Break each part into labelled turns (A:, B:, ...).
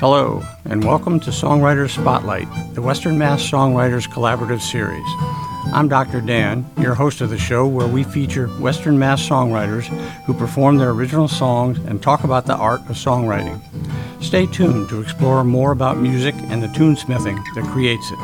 A: Hello, and welcome to Songwriters Spotlight, the Western Mass Songwriters Collaborative Series. I'm Dr. Dan, your host of the show, where we feature Western Mass songwriters who perform their original songs and talk about the art of songwriting. Stay tuned to explore more about music and the tunesmithing that creates it.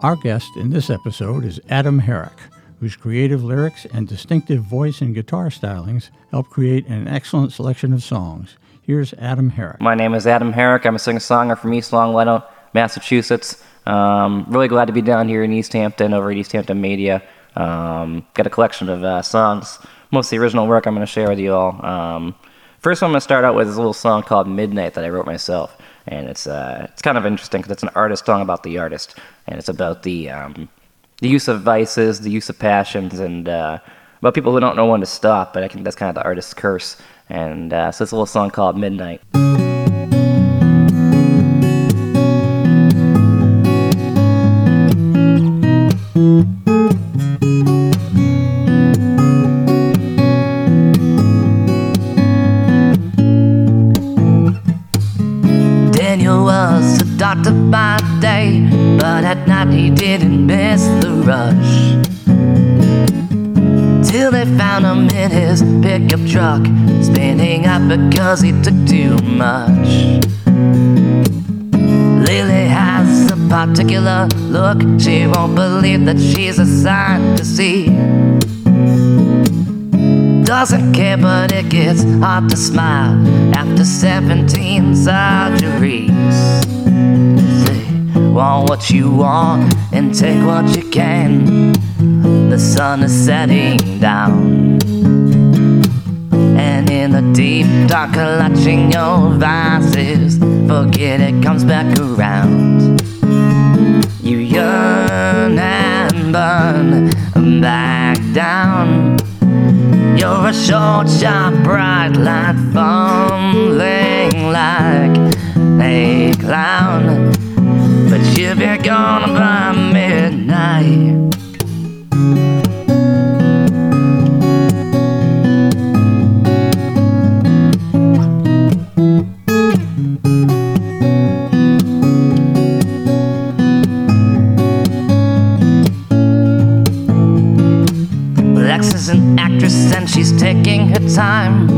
A: Our guest in this episode is Adam Herrick, whose creative lyrics and distinctive voice and guitar stylings help create an excellent selection of songs. Here's Adam Herrick.
B: My name is Adam Herrick. I'm a singer-songwriter from East Longmeadow, Massachusetts. Um, really glad to be down here in Easthampton, over at Easthampton Media. Um, got a collection of uh, songs, mostly original work I'm going to share with you all. Um, first I'm going to start out with is a little song called Midnight that I wrote myself. And it's, uh, it's kind of interesting because it's an artist song about the artist. And it's about the, um, the use of vices, the use of passions, and uh, about people who don't know when to stop. But I think that's kind of the artist's curse. And uh, so it's a little song called Midnight.
C: Daniel was a doctor by day, but at night he didn't miss the rush till they found him in his pickup truck, spinning up because he took too much. Lily has a particular look, she won't believe that she's a sight to see. Doesn't care, but it gets hard to smile after 17 surgeries. Say, want what you want and take what you can the sun is setting down. And in the deep dark, clutching your vices, forget it comes back around. You yearn and burn back down. You're a short, sharp, bright light, fumbling like a clown. But you'll be gone by midnight. Taking her time.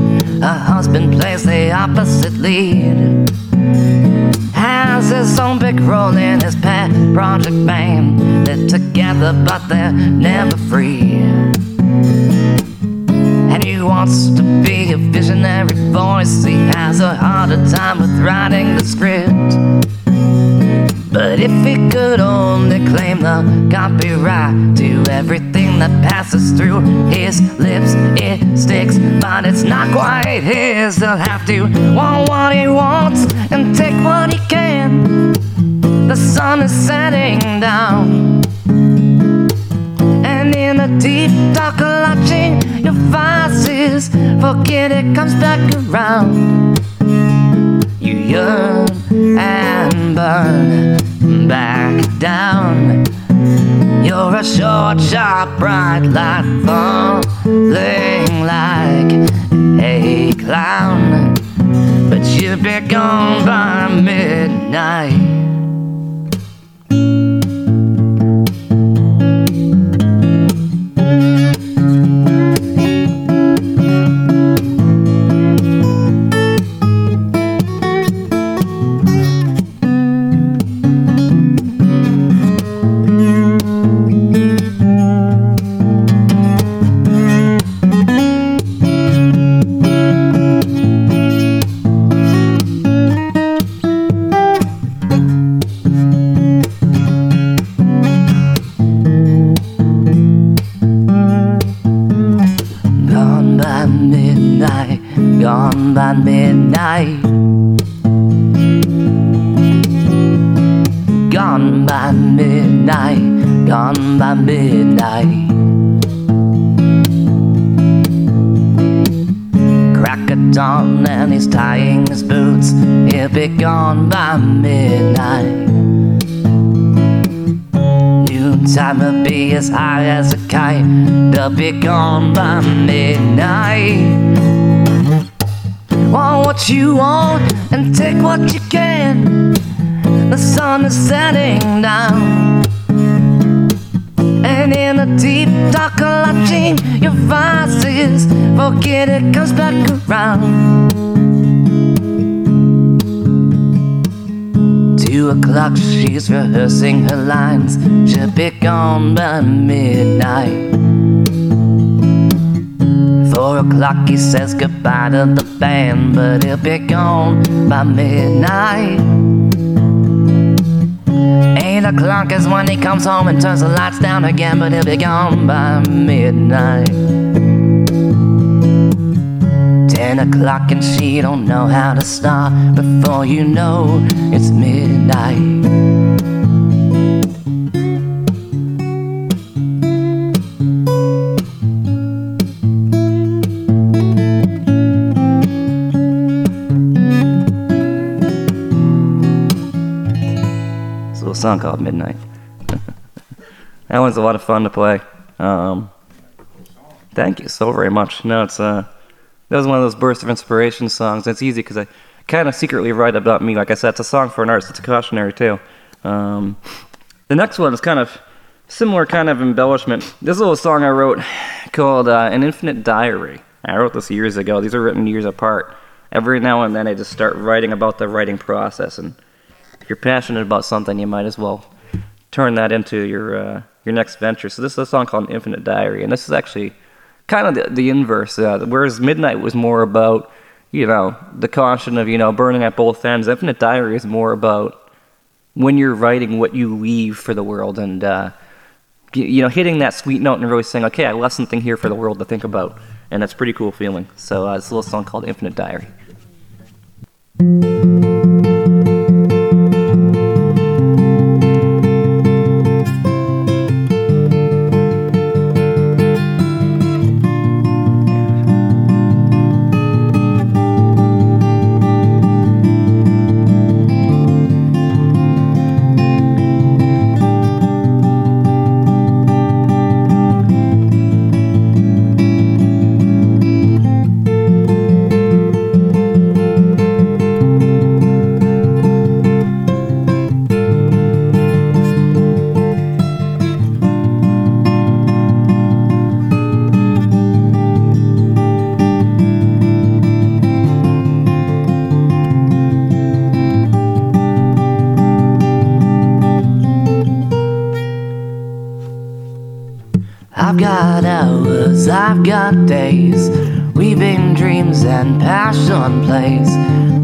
C: Her husband plays the opposite lead. Has his own big role in his pet project band. They're together, but they're never free. And he wants to be a visionary voice. He has a harder time with writing the script. But if he could only claim the copyright to everything that passes through his lips, it sticks, but it's not quite his. He'll have to want what he wants and take what he can. The sun is setting down, and in the deep dark clutching your vices, forget it comes back around. You yearn and burn back down. You're a short, sharp, bright light falling like a clown. But you'll be gone by midnight. High as a kite. They'll be gone by midnight. Want what you want and take what you can. the sun is setting down. And in a deep dark clutching your vices, forget it comes back around. Two o'clock, she's rehearsing her lines. She'll be gone by midnight. Four o'clock, he says goodbye to the band, but he'll be gone by midnight. Eight o'clock is when he comes home and turns the lights down again, but he'll be gone by midnight. Ten o'clock and she don't know how to stop. before you know it's midnight.
B: It's a little song called Midnight. that one's a lot of fun to play. Um, thank you so very much. No, it's uh, that was one of those bursts of inspiration songs. It's easy because I kind of secretly write about me. Like I said, it's a song for an artist. It's a cautionary tale. Um, the next one is kind of similar kind of embellishment. This little song I wrote called uh, "An Infinite Diary." I wrote this years ago. These are written years apart. Every now and then, I just start writing about the writing process and if you're passionate about something, you might as well turn that into your uh, your next venture. So this is a song called "An Infinite Diary, and this is actually kind of the, the inverse. Uh, whereas Midnight was more about you know the caution of you know burning at both ends. Infinite Diary is more about when you're writing what you leave for the world and uh, you know hitting that sweet note and really saying, okay, I left something here for the world to think about, and that's pretty cool feeling. So uh, it's a little song called Infinite Diary.
C: Got days, weaving dreams and passion plays.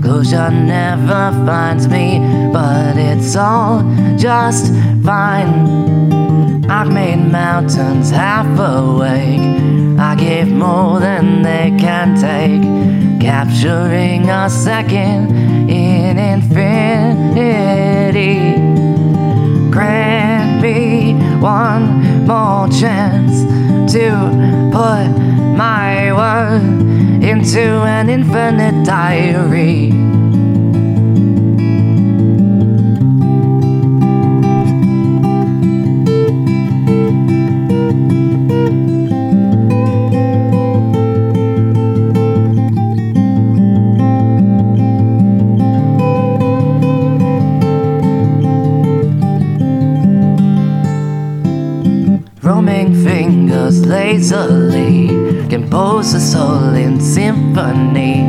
C: Closure never finds me, but it's all just fine. I've made mountains half awake. I gave more than they can take, capturing a second in infinity grant me one more chance to put my word into an infinite diary. Lazily compose a soul in symphony.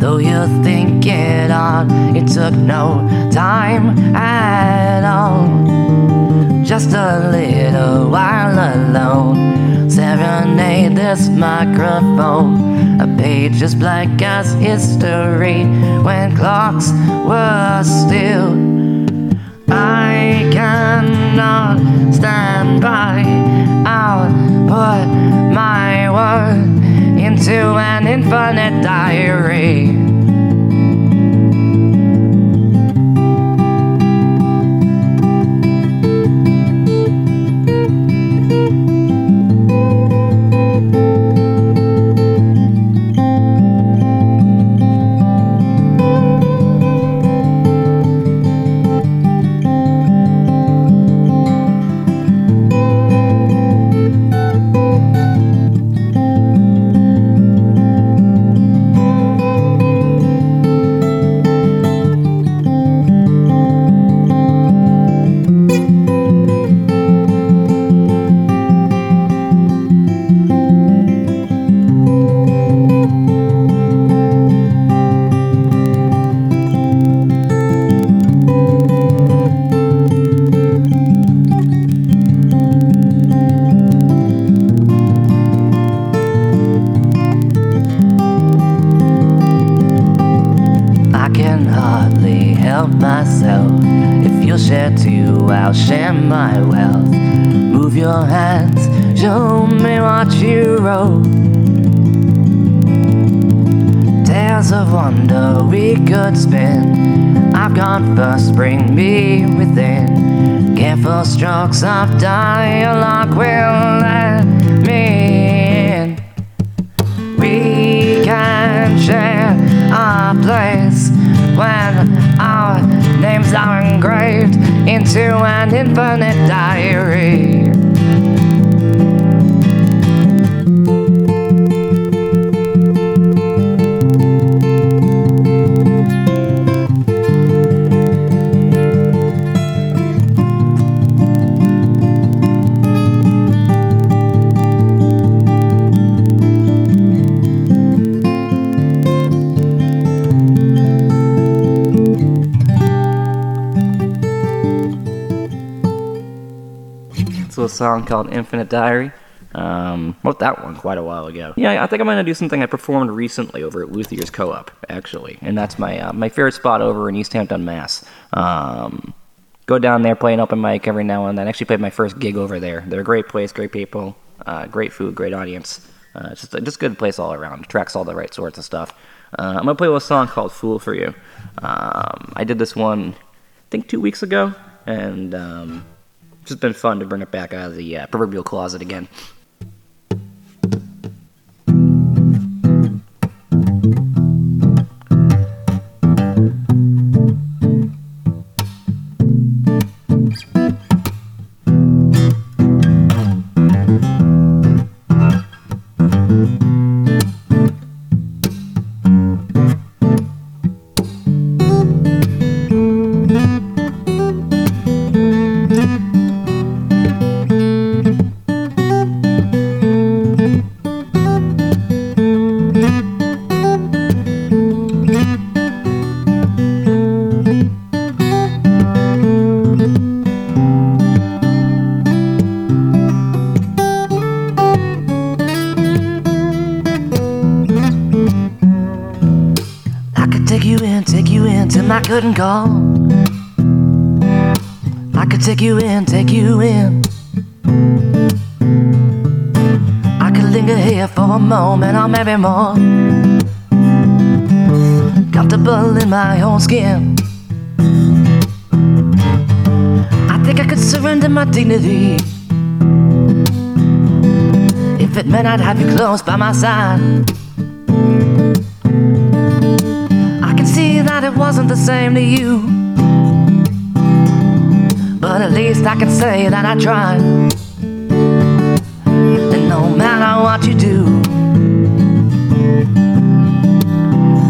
C: Though you think it on, it took no time at all. Just a little while alone, serenade this microphone. A page as blank as history when clocks were still. I cannot stand by. Put my word into an infinite diary. Within. Careful strokes of dialogue will let me in. We can share a place when our names are engraved into an infinite diary.
B: A song called Infinite Diary. Um, wrote that one quite a while ago. Yeah, I think I'm gonna do something I performed recently over at Luthier's Co-op, actually, and that's my uh, my favorite spot over in Easthampton, Mass. Um, go down there, play an open mic every now and then. Actually, played my first gig over there. They're a great place, great people, uh, great food, great audience. Uh, it's just a just good place all around. Tracks all the right sorts of stuff. Uh, I'm gonna play a song called "Fool for You." Um, I did this one, I think, two weeks ago, and um, just been fun to bring it back out of the uh, proverbial closet again.
C: Go. I could take you in, take you in. I could linger here for a moment or maybe more. Comfortable in my own skin. I think I could surrender my dignity. If it meant I'd have you close by my side. Can see that it wasn't the same to you. But at least I can say that I tried. And no matter what you do,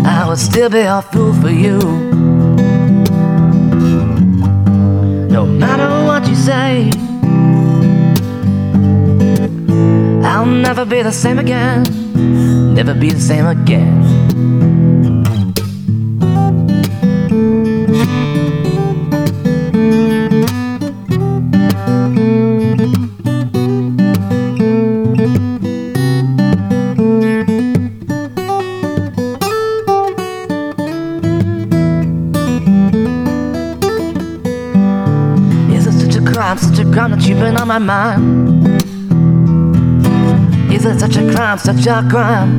C: I would still be a fool for you. No matter what you say, I'll never be the same again. Never be the same again. You've been on my mind? Is it such a crime, such a crime?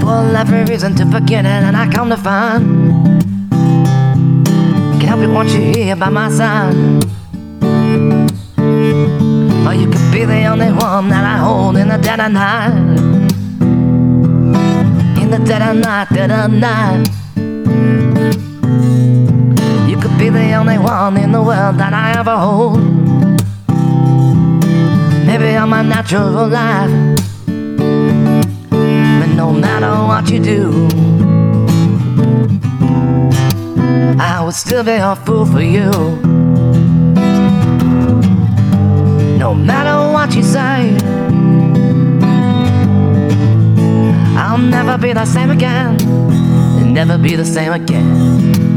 C: For every reason to forget it, and I come to find. Can't help it, want you here by my side. Or you could be the only one that I hold in the dead of night. In the dead of night, dead of night. The only one in the world that I ever hold. Maybe I'm a natural life. But no matter what you do, I would still be a fool for you. No matter what you say, I'll never be the same again. Never be the same again.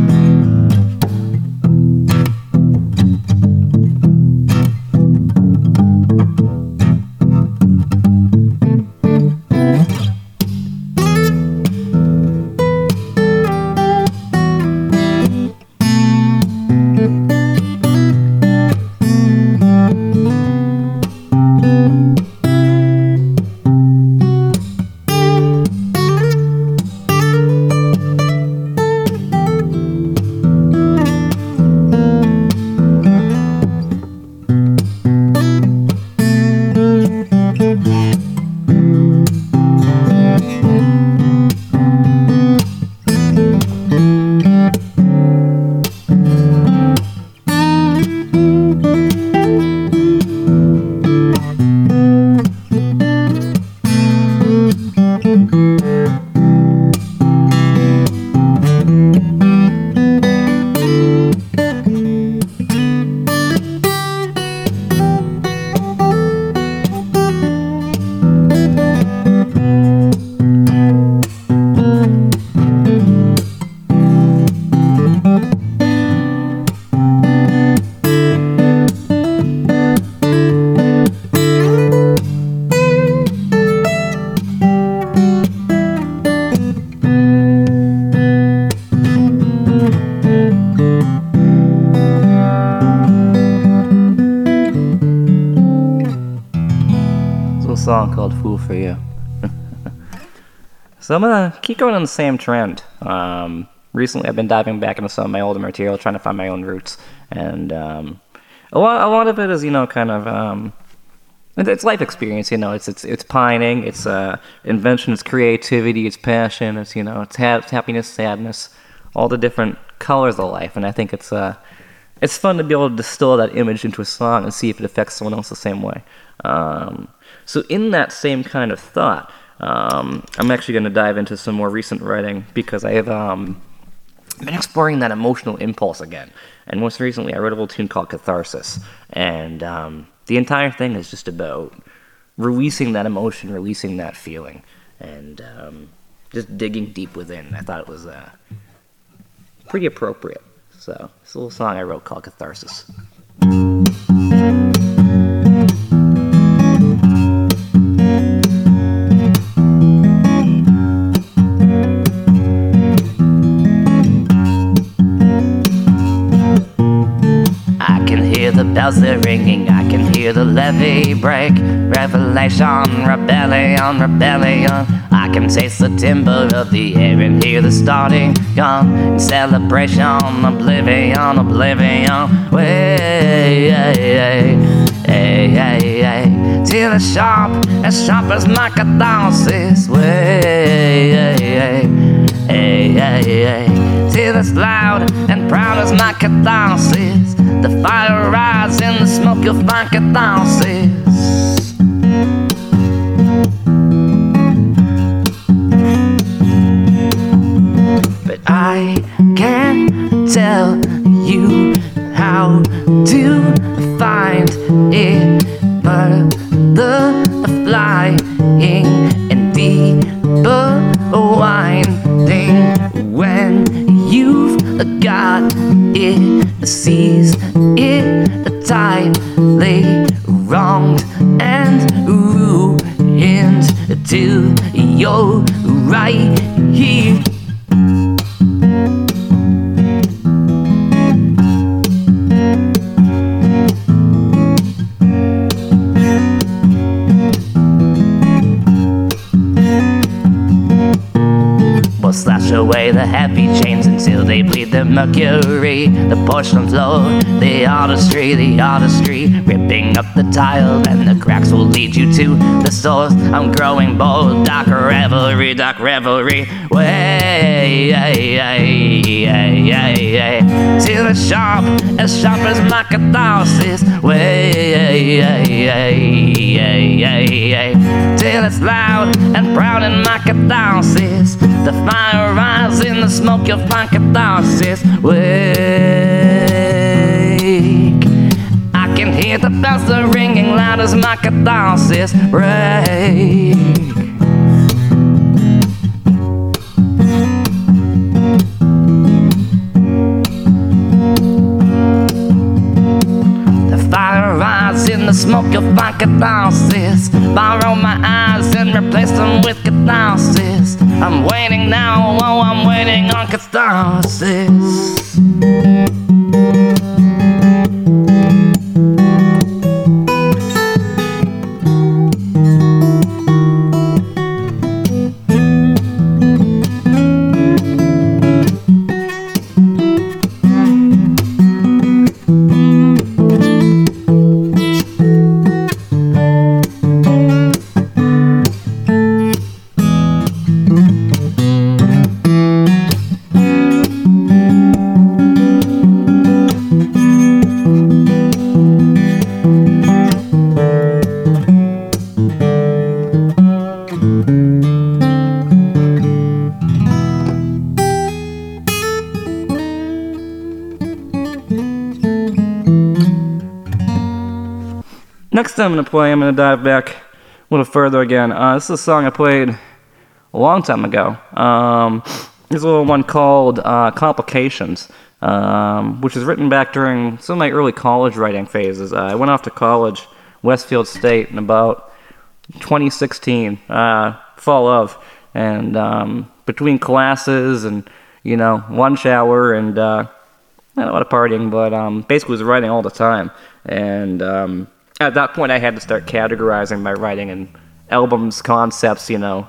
B: So I'm gonna keep going on the same trend. Um, recently, I've been diving back into some of my older material, trying to find my own roots, and um, a lot, a lot of it is, you know, kind of um, it's life experience. You know, it's it's it's pining, it's uh, invention, it's creativity, it's passion, it's you know, it's, ha- it's happiness, sadness, all the different colors of life, and I think it's uh, it's fun to be able to distill that image into a song and see if it affects someone else the same way. Um, so, in that same kind of thought, um, I'm actually going to dive into some more recent writing because I have um, been exploring that emotional impulse again. And most recently, I wrote a little tune called Catharsis. And um, the entire thing is just about releasing that emotion, releasing that feeling, and um, just digging deep within. I thought it was uh, pretty appropriate. So, it's a little song I wrote called Catharsis.
C: Bells they're ringing, I can hear the levee break. Revelation, rebellion, rebellion. I can taste the timber of the air and hear the starting gun. Celebration, oblivion, oblivion. Way, hey, hey, hey. Till as sharp, as sharp as my catharsis. Way. Till as loud and proud as my catharsis. The fire rises in the smoke, you'll find catharsis. But I can't tell you how to The porcelain floor, the artistry, the artistry. Ripping up the tile, and the cracks will lead you to the source. I'm growing bold, dark revelry, dark revelry. Way, ay, ay, ay, ay, ay. Till it's sharp, as sharp as my catharsis. Way, ay, ay, ay, ay, ay, ay. Till it's loud and proud in my catharsis. The fire rises in the smoke, you'll find catharsis. Wake. The bells are ringing loud as my catharsis break. The fire rises in the smoke, you'll find catharsis. Borrow my eyes and replace them with catharsis. I'm waiting now, oh, I'm waiting on catharsis.
B: Going to play, I'm going to dive back a little further again. Uh, this is a song I played a long time ago. Um, there's a little one called uh, Complications, um, which was written back during some of my early college writing phases. Uh, I went off to college, Westfield State, in about 2016, uh, fall of. And um, between classes and, you know, lunch hour and uh, not a lot of partying, but um, basically was writing all the time. And um, at that point, I had to start categorizing my writing and albums, concepts, you know,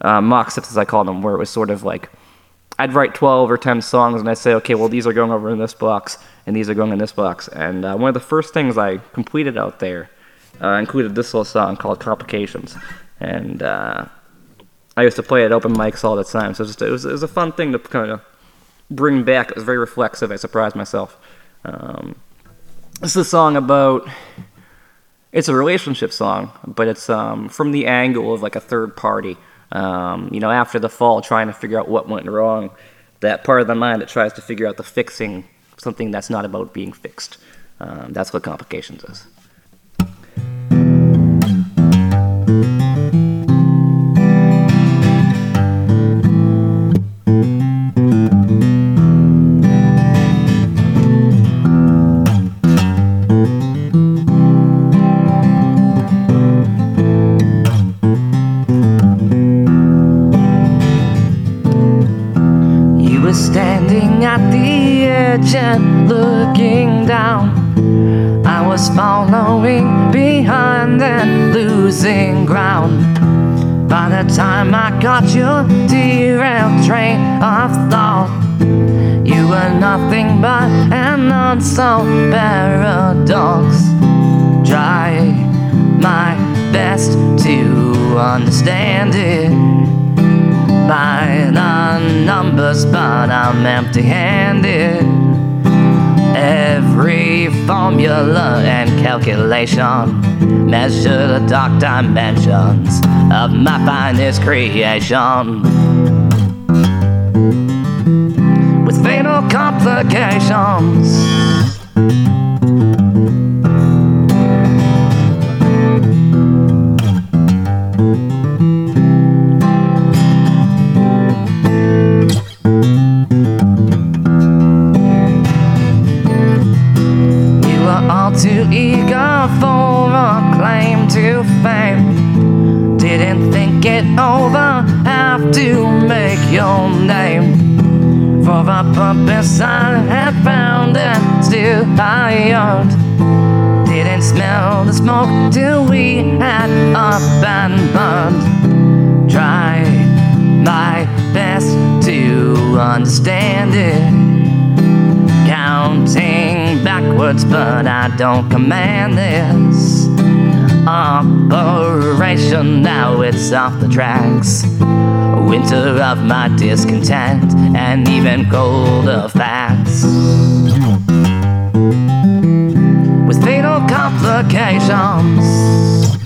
B: uh, mock steps as I call them, where it was sort of like I'd write 12 or 10 songs and I'd say, okay, well, these are going over in this box and these are going in this box. And uh, one of the first things I completed out there uh, included this little song called Complications. And uh, I used to play at open mics all the time. So it was, just, it was, it was a fun thing to kind of bring back. It was very reflexive. I surprised myself. Um, this is a song about. It's a relationship song, but it's um, from the angle of like a third party. Um, you know, after the fall, trying to figure out what went wrong. That part of the mind that tries to figure out the fixing something that's not about being fixed. Um, that's what complications is.
C: The edge and looking down. I was following behind and losing ground. By the time I got your derailed train of thought, you were nothing but an unsolved paradox. Try my best to understand it by the numbers, but I'm empty handed. Every formula and calculation measure the dark dimensions of my finest creation. With fatal complications. A purpose I had found and still hired. Didn't smell the smoke till we had up and burned. Try my best to understand it counting backwards, but I don't command this operation. Now it's off the tracks. A winter of my discontent, and even colder facts. With fatal complications.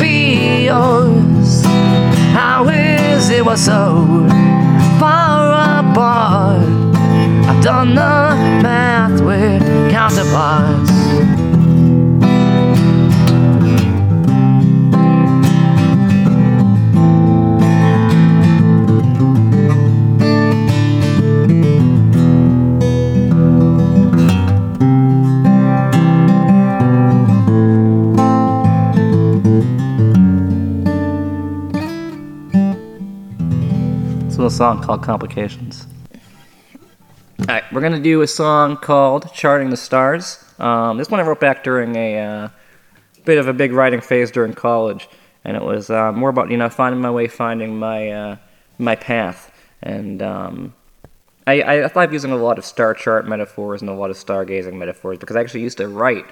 C: be yours. How is it we're so far apart? I've done the math with counterparts.
B: Song called Complications. All right, we're gonna do a song called "Charting the Stars." Um, this one I wrote back during a uh, bit of a big writing phase during college, and it was uh, more about you know finding my way, finding my uh, my path, and um, I, I I thought using a lot of star chart metaphors and a lot of stargazing metaphors because I actually used to write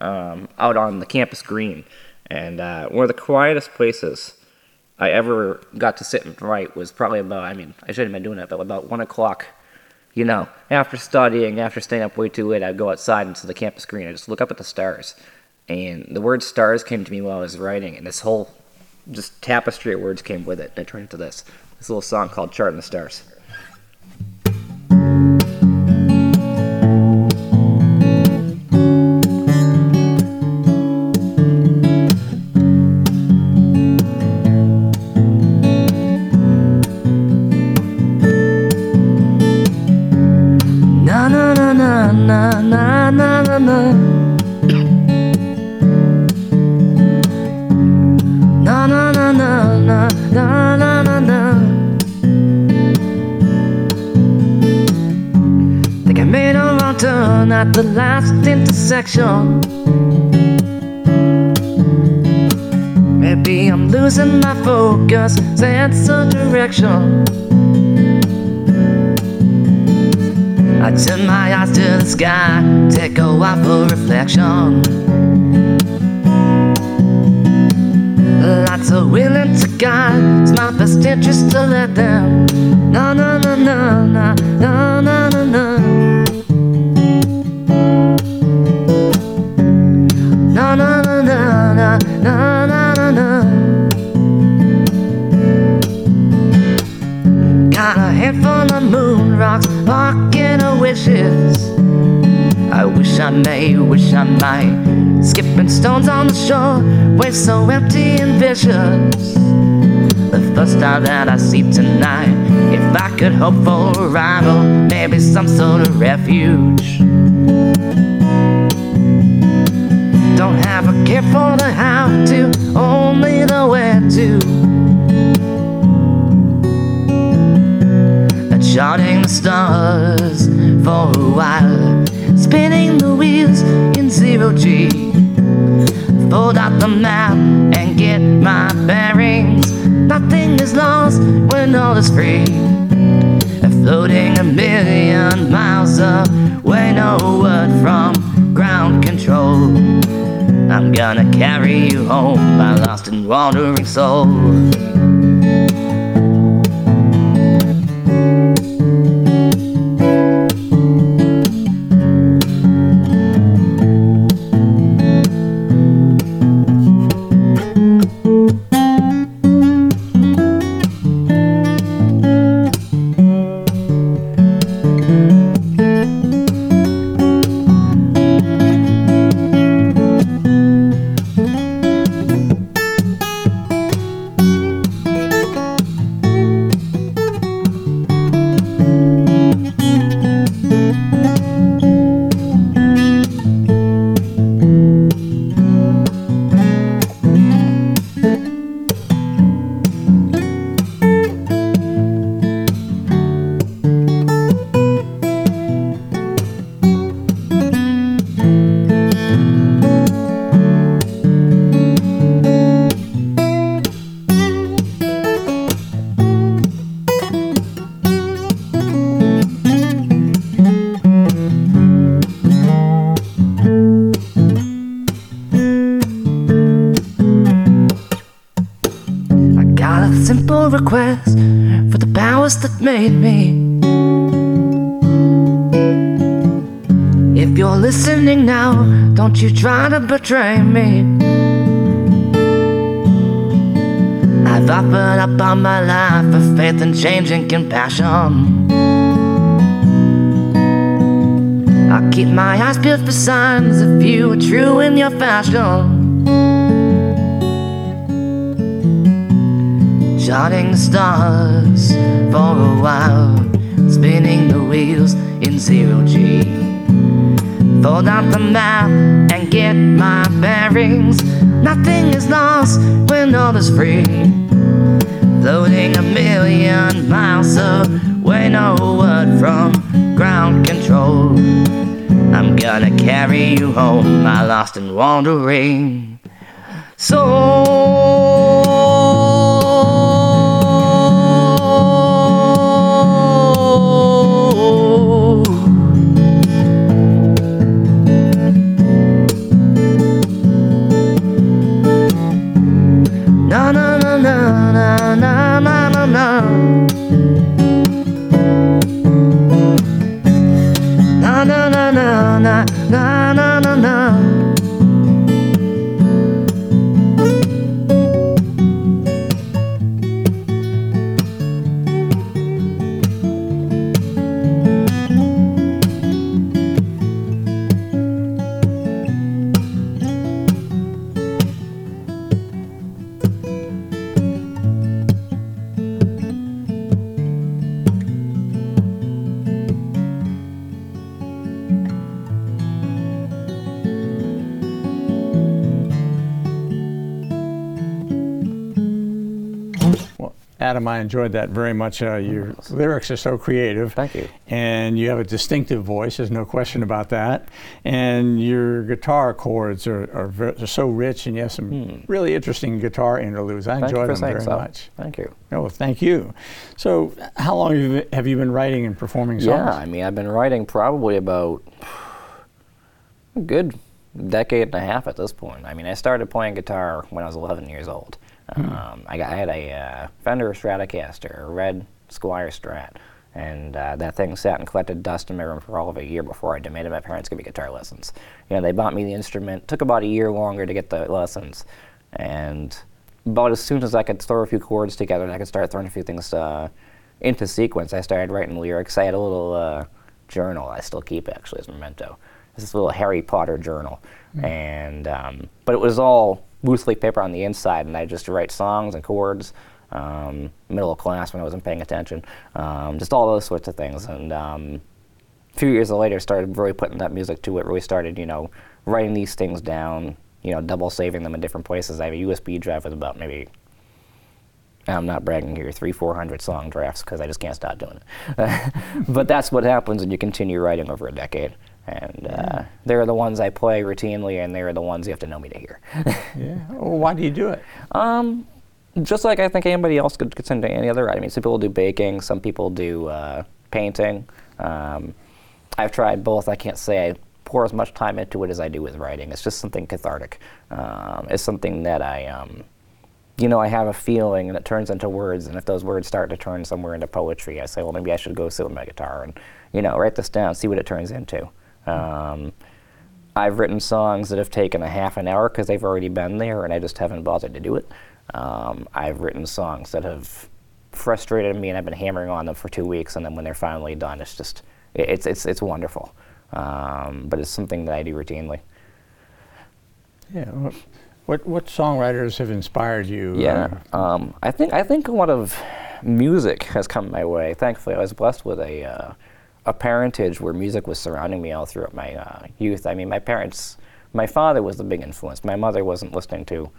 B: um, out on the campus green, and uh, one of the quietest places I ever got to sit and write was probably about I mean I shouldn't have been doing it, but about one o'clock you know, after studying, after staying up way too late, I'd go outside into the campus green. I just look up at the stars, and the word stars came to me while I was writing, and this whole just tapestry of words came with it. And I turned into this this little song called "Charting the Stars."
C: A handful of moon rocks, pocket of wishes. I wish I may, wish I might. Skipping stones on the shore, waves so empty and vicious. The first time that I see tonight, if I could hope for a rival, maybe some sort of refuge. Don't have a care for the how to, only the where to. Charting the stars for a while, spinning the wheels in zero G. Fold out the map and get my bearings. Nothing is lost when all is free. Floating a million miles away, no word from ground control. I'm gonna carry you home, my lost and wandering soul. Request for the powers that made me. If you're listening now, don't you try to betray me.
D: I've offered up all my life for faith and change and compassion. I keep my eyes peeled for signs if you are true in your fashion. Charting the stars for a while, spinning the wheels in zero G. Fold out the map and get my bearings. Nothing is lost when all is free. Floating a million miles away, no word from ground control. I'm gonna carry you home, my lost and wandering soul.
A: Adam, I enjoyed that very much. Uh, your lyrics are so creative.
C: Thank you.
A: And you have a distinctive voice, there's no question about that. And your guitar chords are, are, ver- are so rich, and you have some really interesting guitar interludes. I
C: Hmm. Thank for
A: them very
C: so.
A: much.
C: Thank you.
A: Oh, thank you. So, how long have you, have you been writing and performing songs?
C: Yeah, I mean, I've been writing probably about a good decade and a half at this point. I mean, I started playing guitar when I was 11 years old. Um, I, got, I had a uh, Fender Stratocaster, a red Squier Strat, and uh, that thing sat and collected dust in my room for all of a year before I demanded my parents give me guitar lessons. You know, they bought me the instrument. Took about a year longer to get the lessons, and about as soon as I could throw a few chords together and I could start throwing a few things uh, into sequence, I started writing lyrics. I had a little uh, journal I still keep actually as a memento. It's this little Harry Potter journal, and um, but it was all loose leaf paper on the inside, and I just write songs and chords. Um, middle of class when I wasn't paying attention, um, just all those sorts of things, and um, a few years later started really putting that music to it. Really started, you know, writing these things down. You know, double saving them in different places. I have a USB drive with about maybe. I'm not bragging here, three, four hundred song drafts because I just can't stop doing it. but that's what happens when you continue writing over a decade. And uh, they're the ones I play routinely, and they're the ones you have to know me to hear.
A: Yeah. Well, why do you do it?
C: Um, just like I think anybody else could get into any other. I mean, some people do baking, some people do uh, painting. Um, I've tried both. I can't say I pour as much time into it as I do with writing. It's just something cathartic. Um, it's something that I, um, you know, I have a feeling and it turns into words. And if those words start to turn somewhere into poetry, I say, well, maybe I should go sit with my guitar and, you know, write this down, see what it turns into. Um, I've written songs that have taken a half an hour because they've already been there and I just haven't bothered to do it. Um, I've written songs that have frustrated me and I've been hammering on them for two weeks and then when they're finally done, it's just, it's, it's, it's wonderful. Um, but it's something that I do routinely.
A: Yeah. What, what, what songwriters have inspired you?
C: Yeah,
A: uh,
C: um, I think I think a lot of music has come my way. Thankfully, I was blessed with a uh, a parentage where music was surrounding me all throughout my uh, youth. I mean, my parents, my father was the big influence. My mother wasn't listening to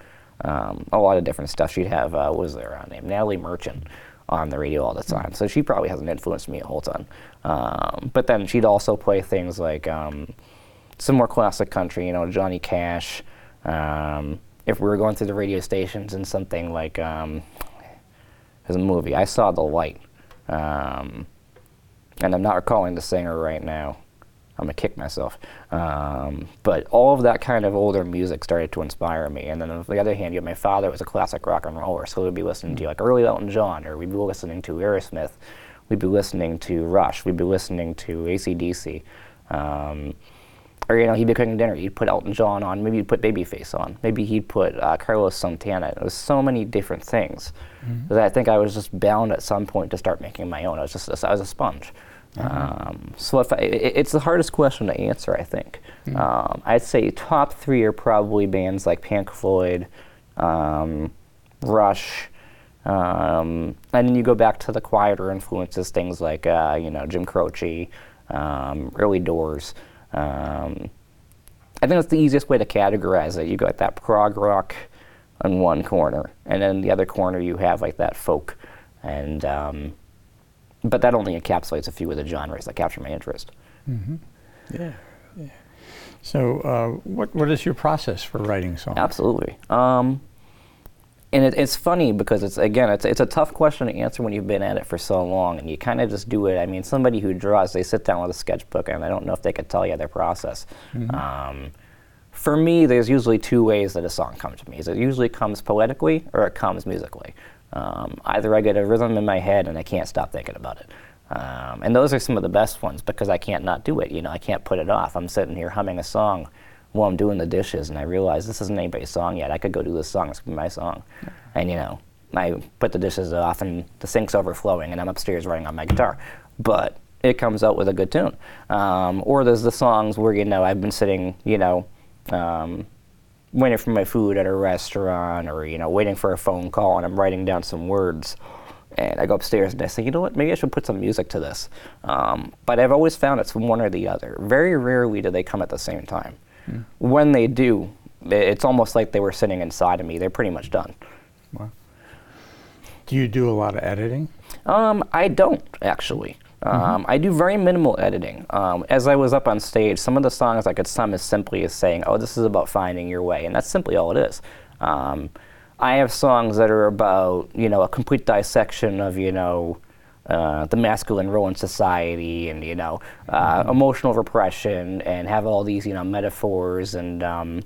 C: um, a lot of different stuff. She'd have uh, what was their uh, name, Natalie Merchant, on the radio all the time. So she probably hasn't influenced me a whole ton. Um, but then she'd also play things like um, some more classic country, you know, Johnny Cash. Um, if we were going through the radio stations and something like um, there's a movie, I saw The Light, um, and I'm not recalling the singer right now. I'm gonna kick myself. Um, but all of that kind of older music started to inspire me. And then on the other hand, you have my father was a classic rock and roller, so we'd be listening to like early Elton John, or we'd be listening to Aerosmith, we'd be listening to Rush, we'd be listening to ACDC. Um, or you know, he'd be cooking dinner. He'd put Elton John on. Maybe he'd put Babyface on. Maybe he'd put uh, Carlos Santana. It was so many different things that I think I was just bound at some point to start making my own. I was just I was a sponge. Um, so if I, it, it's the hardest question to answer, I think. Um, I'd say top three are probably bands like Pink Floyd, um, Rush, um, and then you go back to the quieter influences, things like uh, you know Jim Croce, um, early Doors. Um, I think that's the easiest way to categorize it. You got that prog rock on one corner, and then the other corner you have like that folk, and um, but that only encapsulates a few of the genres that capture my interest.
A: Yeah. yeah. So, uh, what what is your process for writing songs?
C: Absolutely. Um, and it, it's funny because it's again it's it's a tough question to answer when you've been at it for so long, and you kind of just do it. I mean, somebody who draws, they sit down with a sketchbook, and I don't know if they could tell you their process. Um, for me, there's usually two ways that a song comes to me. It usually comes poetically or it comes musically. Um, either I get a rhythm in my head and I can't stop thinking about it. Um, and those are some of the best ones because I can't not do it. You know, I can't put it off. I'm sitting here humming a song while I'm doing the dishes, and I realize this isn't anybody's song yet. I could go do this song. It's gonna be my song. And you know, I put the dishes off, and the sink's overflowing, and I'm upstairs writing on my guitar. But it comes out with a good tune. Um, or there's the songs where you know I've been sitting, you know. Um, waiting for my food at a restaurant or you know waiting for a phone call and i'm writing down some words and i go upstairs and i say you know what maybe i should put some music to this um, but i've always found it's one or the other very rarely do they come at the same time when they do it's almost like they were sitting inside of me they're pretty much done
A: Do you do a lot of editing?
C: Um, I don't actually. Um, I do very minimal editing. Um, as I was up on stage, some of the songs I could sum as simply as saying, "Oh, this is about finding your way," and that's simply all it is. Um, I have songs that are about you know a complete dissection of you know uh, the masculine role in society and you know uh, emotional repression and have all these you know metaphors and um,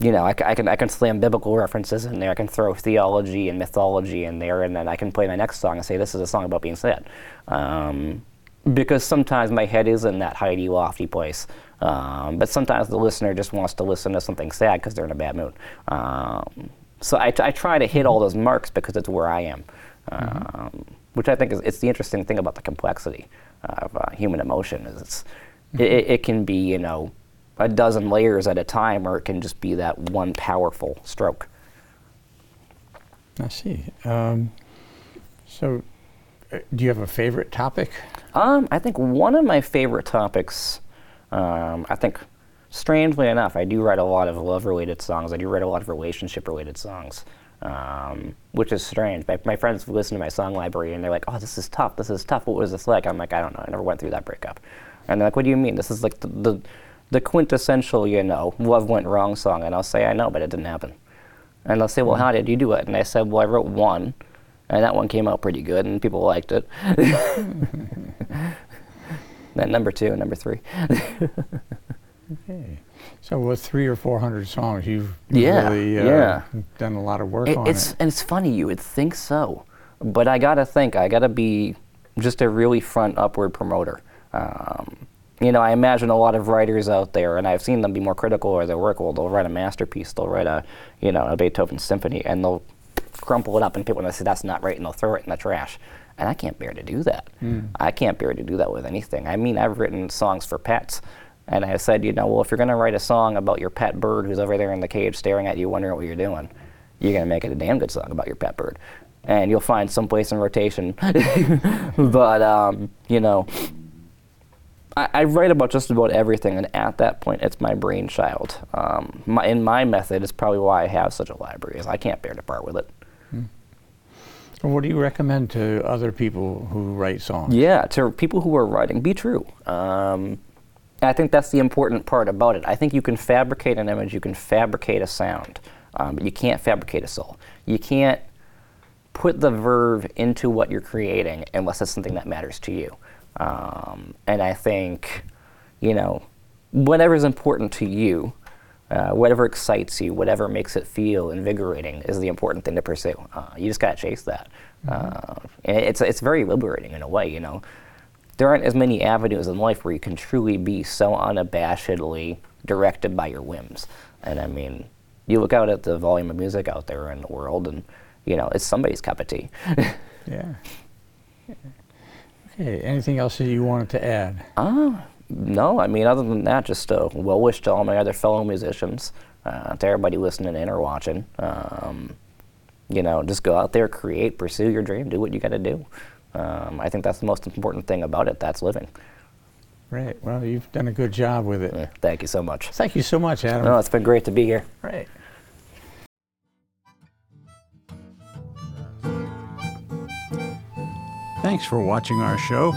C: you know, I, c- I can I can slam biblical references in there. I can throw theology and mythology in there, and then I can play my next song and say this is a song about being sad, um, because sometimes my head is in that heidi lofty place, um, but sometimes the listener just wants to listen to something sad because they're in a bad mood. Um, so I, t- I try to hit all those marks because it's where I am, um, which I think is it's the interesting thing about the complexity of uh, human emotion is it's it, it, it can be you know a dozen layers at a time, or it can just be that one powerful stroke.
A: I see. Um, so, uh, do you have a favorite topic?
C: Um, I think one of my favorite topics, um, I think, strangely enough, I do write a lot of love-related songs. I do write a lot of relationship-related songs, um, which is strange. My, my friends listen to my song library and they're like, "Oh, this is tough. This is tough. What was this like?" I'm like, "I don't know. I never went through that breakup." And they're like, "What do you mean? This is like the the, the quintessential, you know, love went wrong song." And I'll say, "I know, but it didn't happen." And they'll say, "Well, how did you do it?" And I said, "Well, I wrote one." And that one came out pretty good, and people liked it. then number two and number three.
A: Okay. So, with three or four hundred songs, you've,
C: Yeah,
A: really uh,
C: yeah.
A: done a lot of work
C: It-
A: on
C: it's
A: it.
C: and it's funny you would think so, but I gotta think I gotta be just a really front upward promoter. Um, you know, I imagine a lot of writers out there, and I've seen them be more critical of their work. Well, they'll write a masterpiece, they'll write a you know a Beethoven symphony, and they'll crumple it up, and people will say that's not right, and they'll throw it in the trash. And I can't bear to do that. I can't bear to do that with anything. I mean, I've written songs for pets. And I said, you know, well, if you're going to write a song about your pet bird who's over there in the cage staring at you, wondering what you're doing, you're going to make it a damn good song about your pet bird. And you'll find some place in rotation. but, um, you know, I, I write about just about everything, and at that point, it's my brainchild. Um, my, in my method, it's probably why I have such a library, is I can't bear to part with it.
A: So what do you recommend to other people who write songs?
C: Yeah, to people who are writing, be true. Um, I think that's the important part about it. I think you can fabricate an image, you can fabricate a sound, um, but you can't fabricate a soul. You can't put the verve into what you're creating unless it's something that matters to you. Um, and I think, you know, whatever is important to you, uh, whatever excites you, whatever makes it feel invigorating is the important thing to pursue. Uh, you just gotta chase that, uh, and it's it's very liberating in a way. You know, there aren't as many avenues in life where you can truly be so unabashedly directed by your whims. And I mean, you look out at the volume of music out there in the world, and you know, it's somebody's cup of tea.
A: Yeah. Okay, anything else that you wanted to add?
C: No, I mean, other than that, just a well wish to all my other fellow musicians, uh, to everybody listening in or watching. Um, you know, just go out there, create, pursue your dream, do what you got to do. Um, I think that's the most important thing about it. That's living.
A: Right. Well, you've done a good job with it.
C: Yeah, thank you so much.
A: Thank you so much, Adam.
C: No, it's been great to be here.
A: Right. Thanks for watching our show.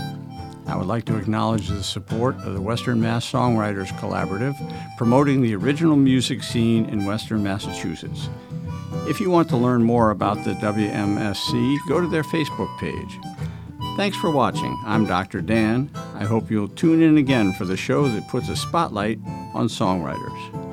A: I would like to acknowledge the support of the Western Mass Songwriters Collaborative, promoting the original music scene in Western Massachusetts. If you want to learn more about the WMSC, go to their Facebook page. Thanks for watching. I'm Dr. Dan. I hope you'll tune in again for the show that puts a spotlight on songwriters.